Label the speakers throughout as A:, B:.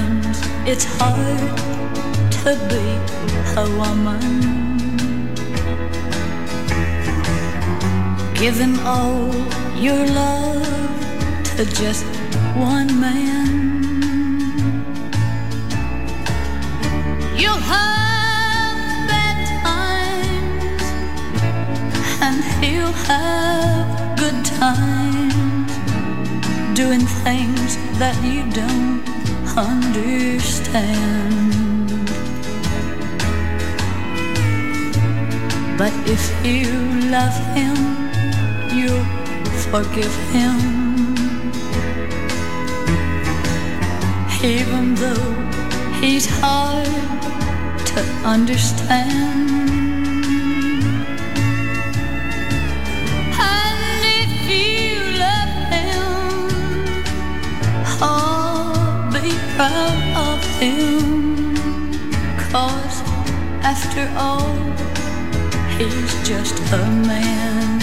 A: Sometimes it's hard to be a woman. Giving all your love to just one man. You'll have bad times, and he'll have good times doing things that you don't understand. But if you love him, you'll forgive him. Even though he's hard to understand. After all, he's just a man.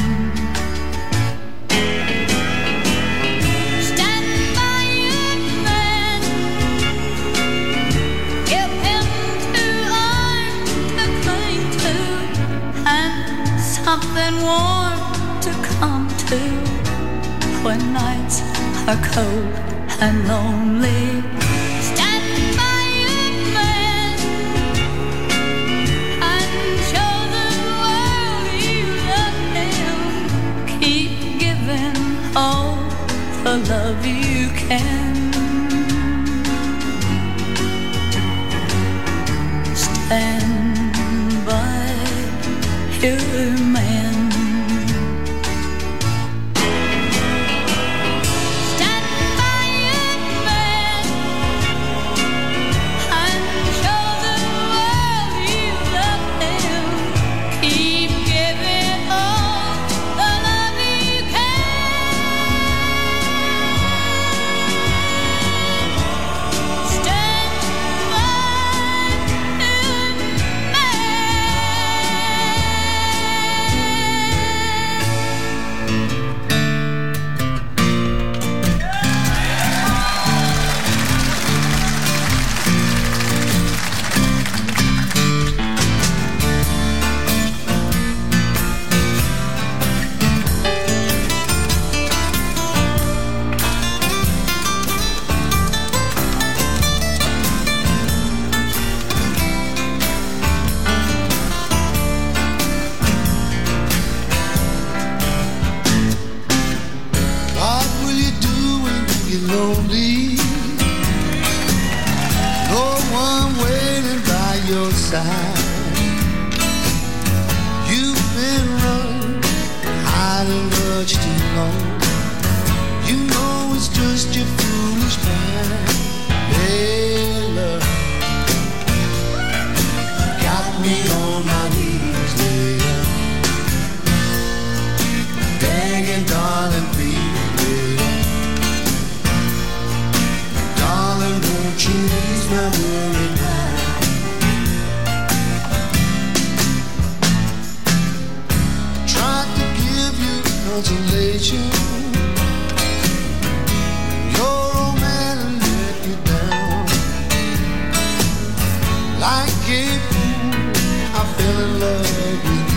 A: Something warm to come to when nights are cold and lonely.
B: A fool, I fell in love with you. You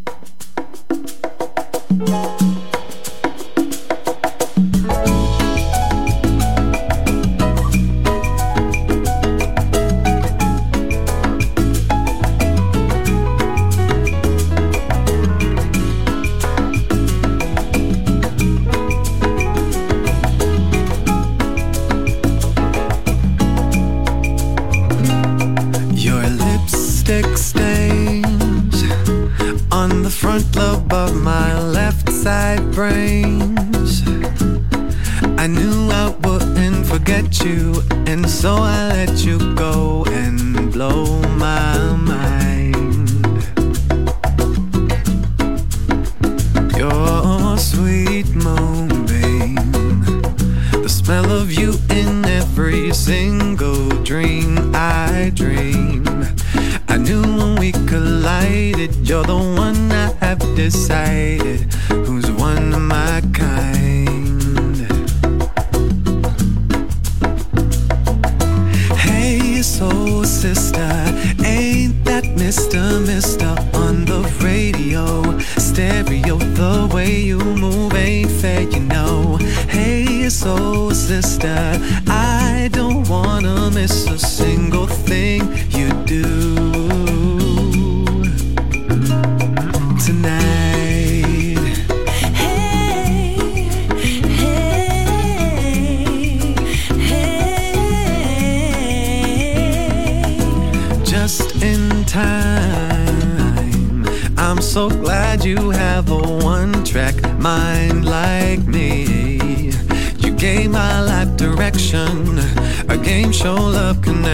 C: I knew I wouldn't forget you, and so I let you go and blow my mind. Your sweet moonbeam, the smell of you in every single dream I dream. I knew when we collided, you're the one I have decided. Sister.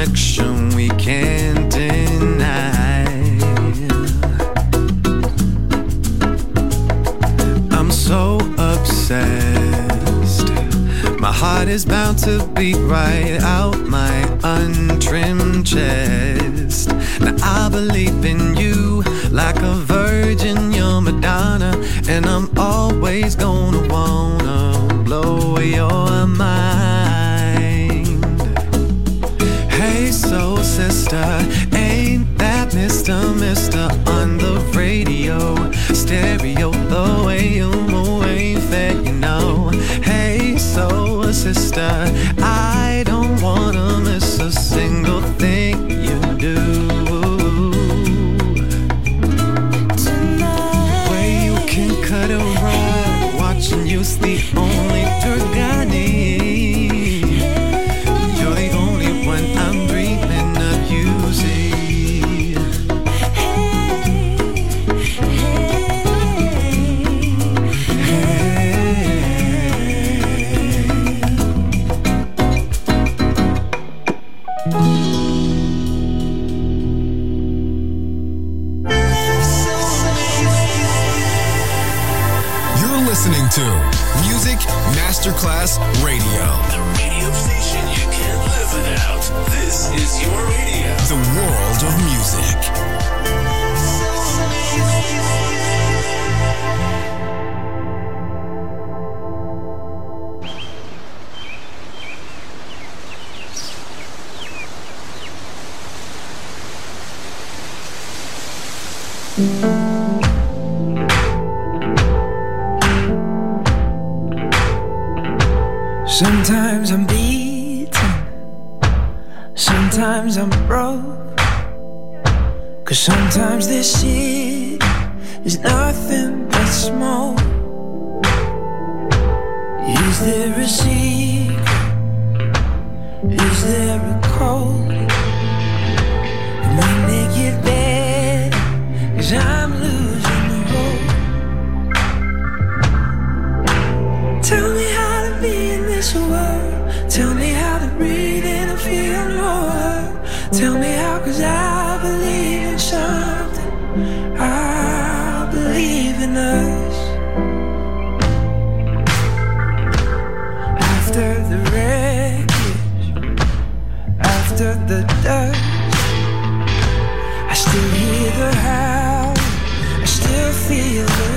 C: direction we can't deny. I'm so obsessed. My heart is bound to beat right out my untrimmed chest.
D: Tell me how to breathe in and feel your hurt. Tell me how, cause I believe in something. I believe in us. After the wreckage, after the dust, I still hear the howl, I still feel it.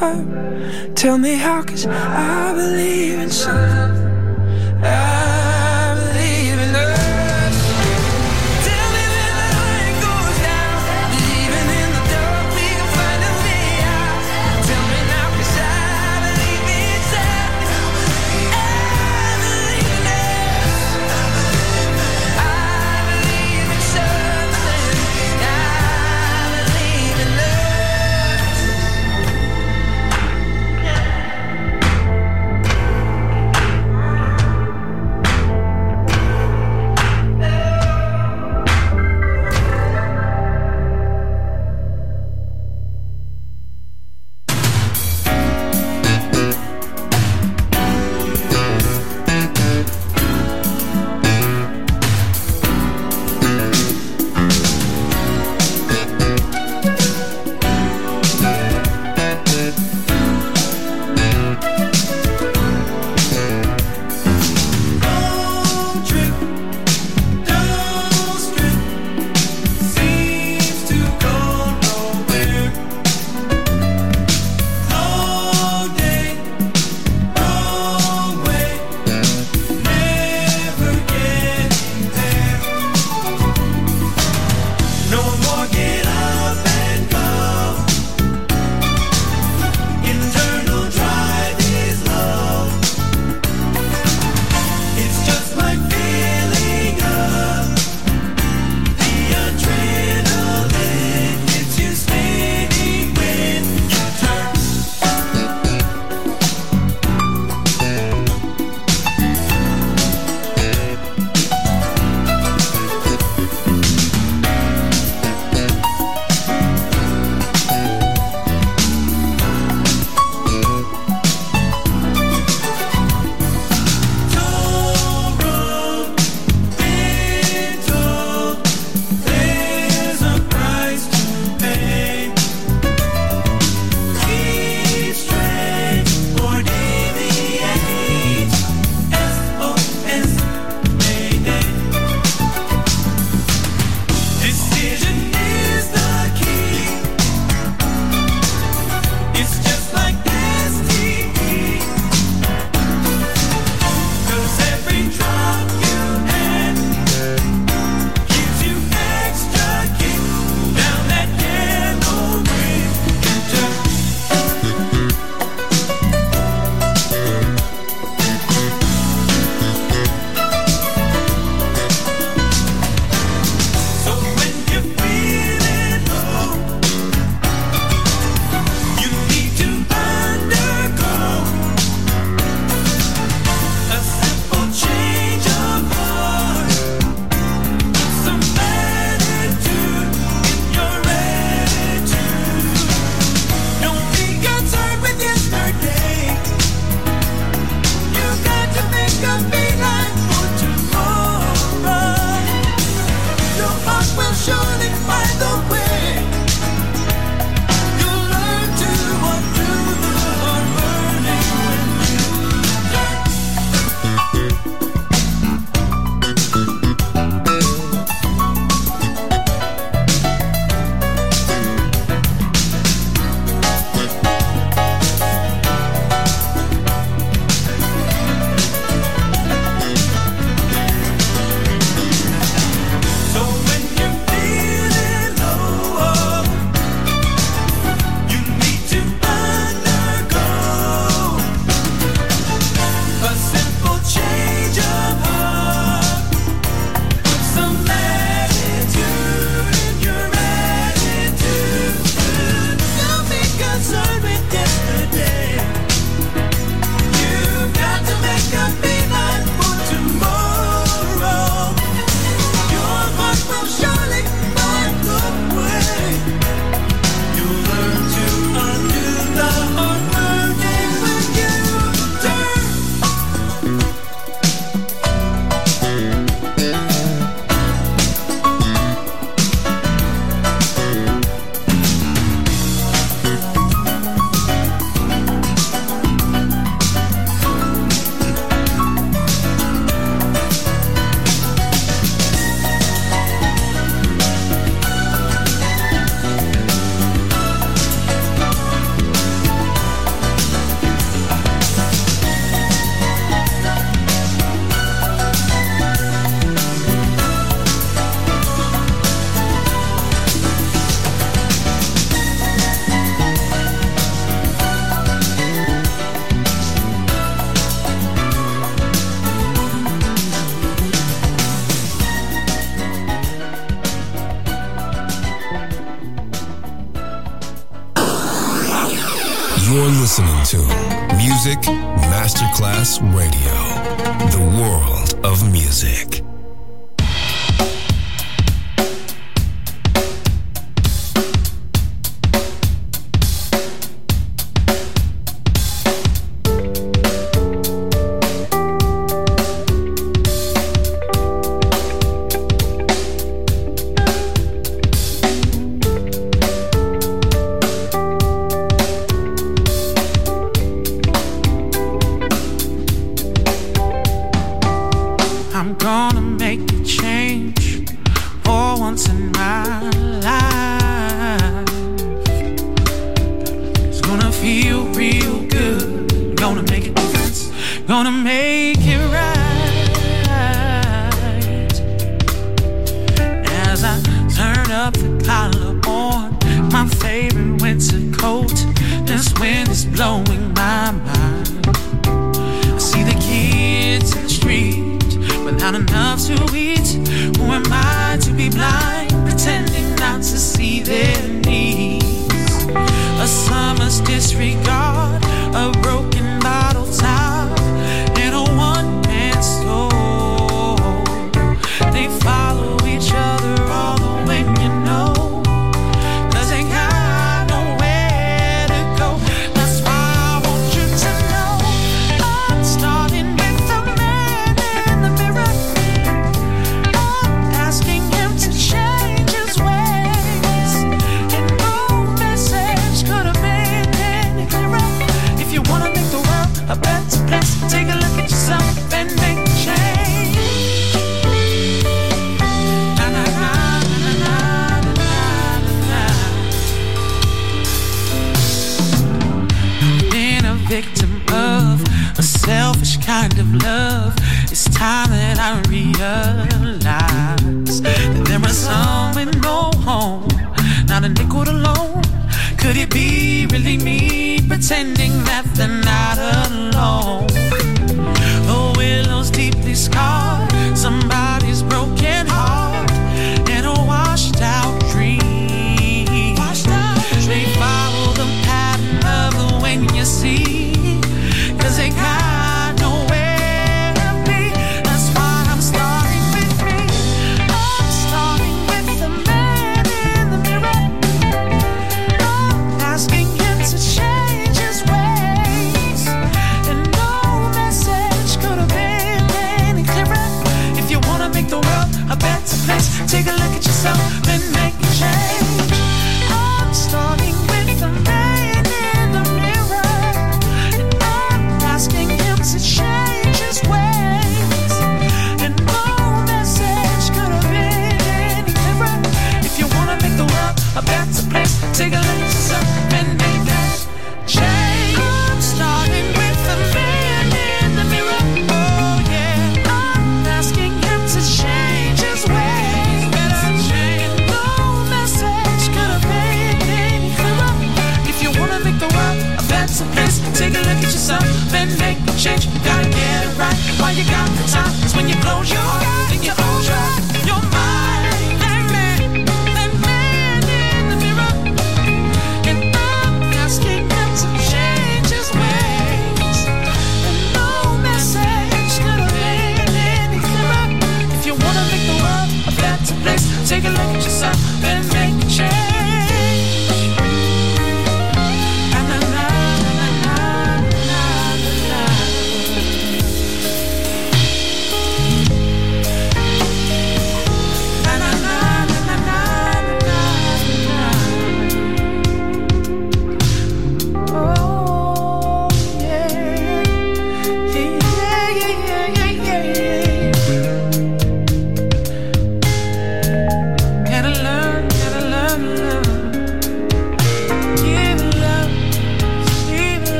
D: hurt.
E: Plus Radio, the world of music.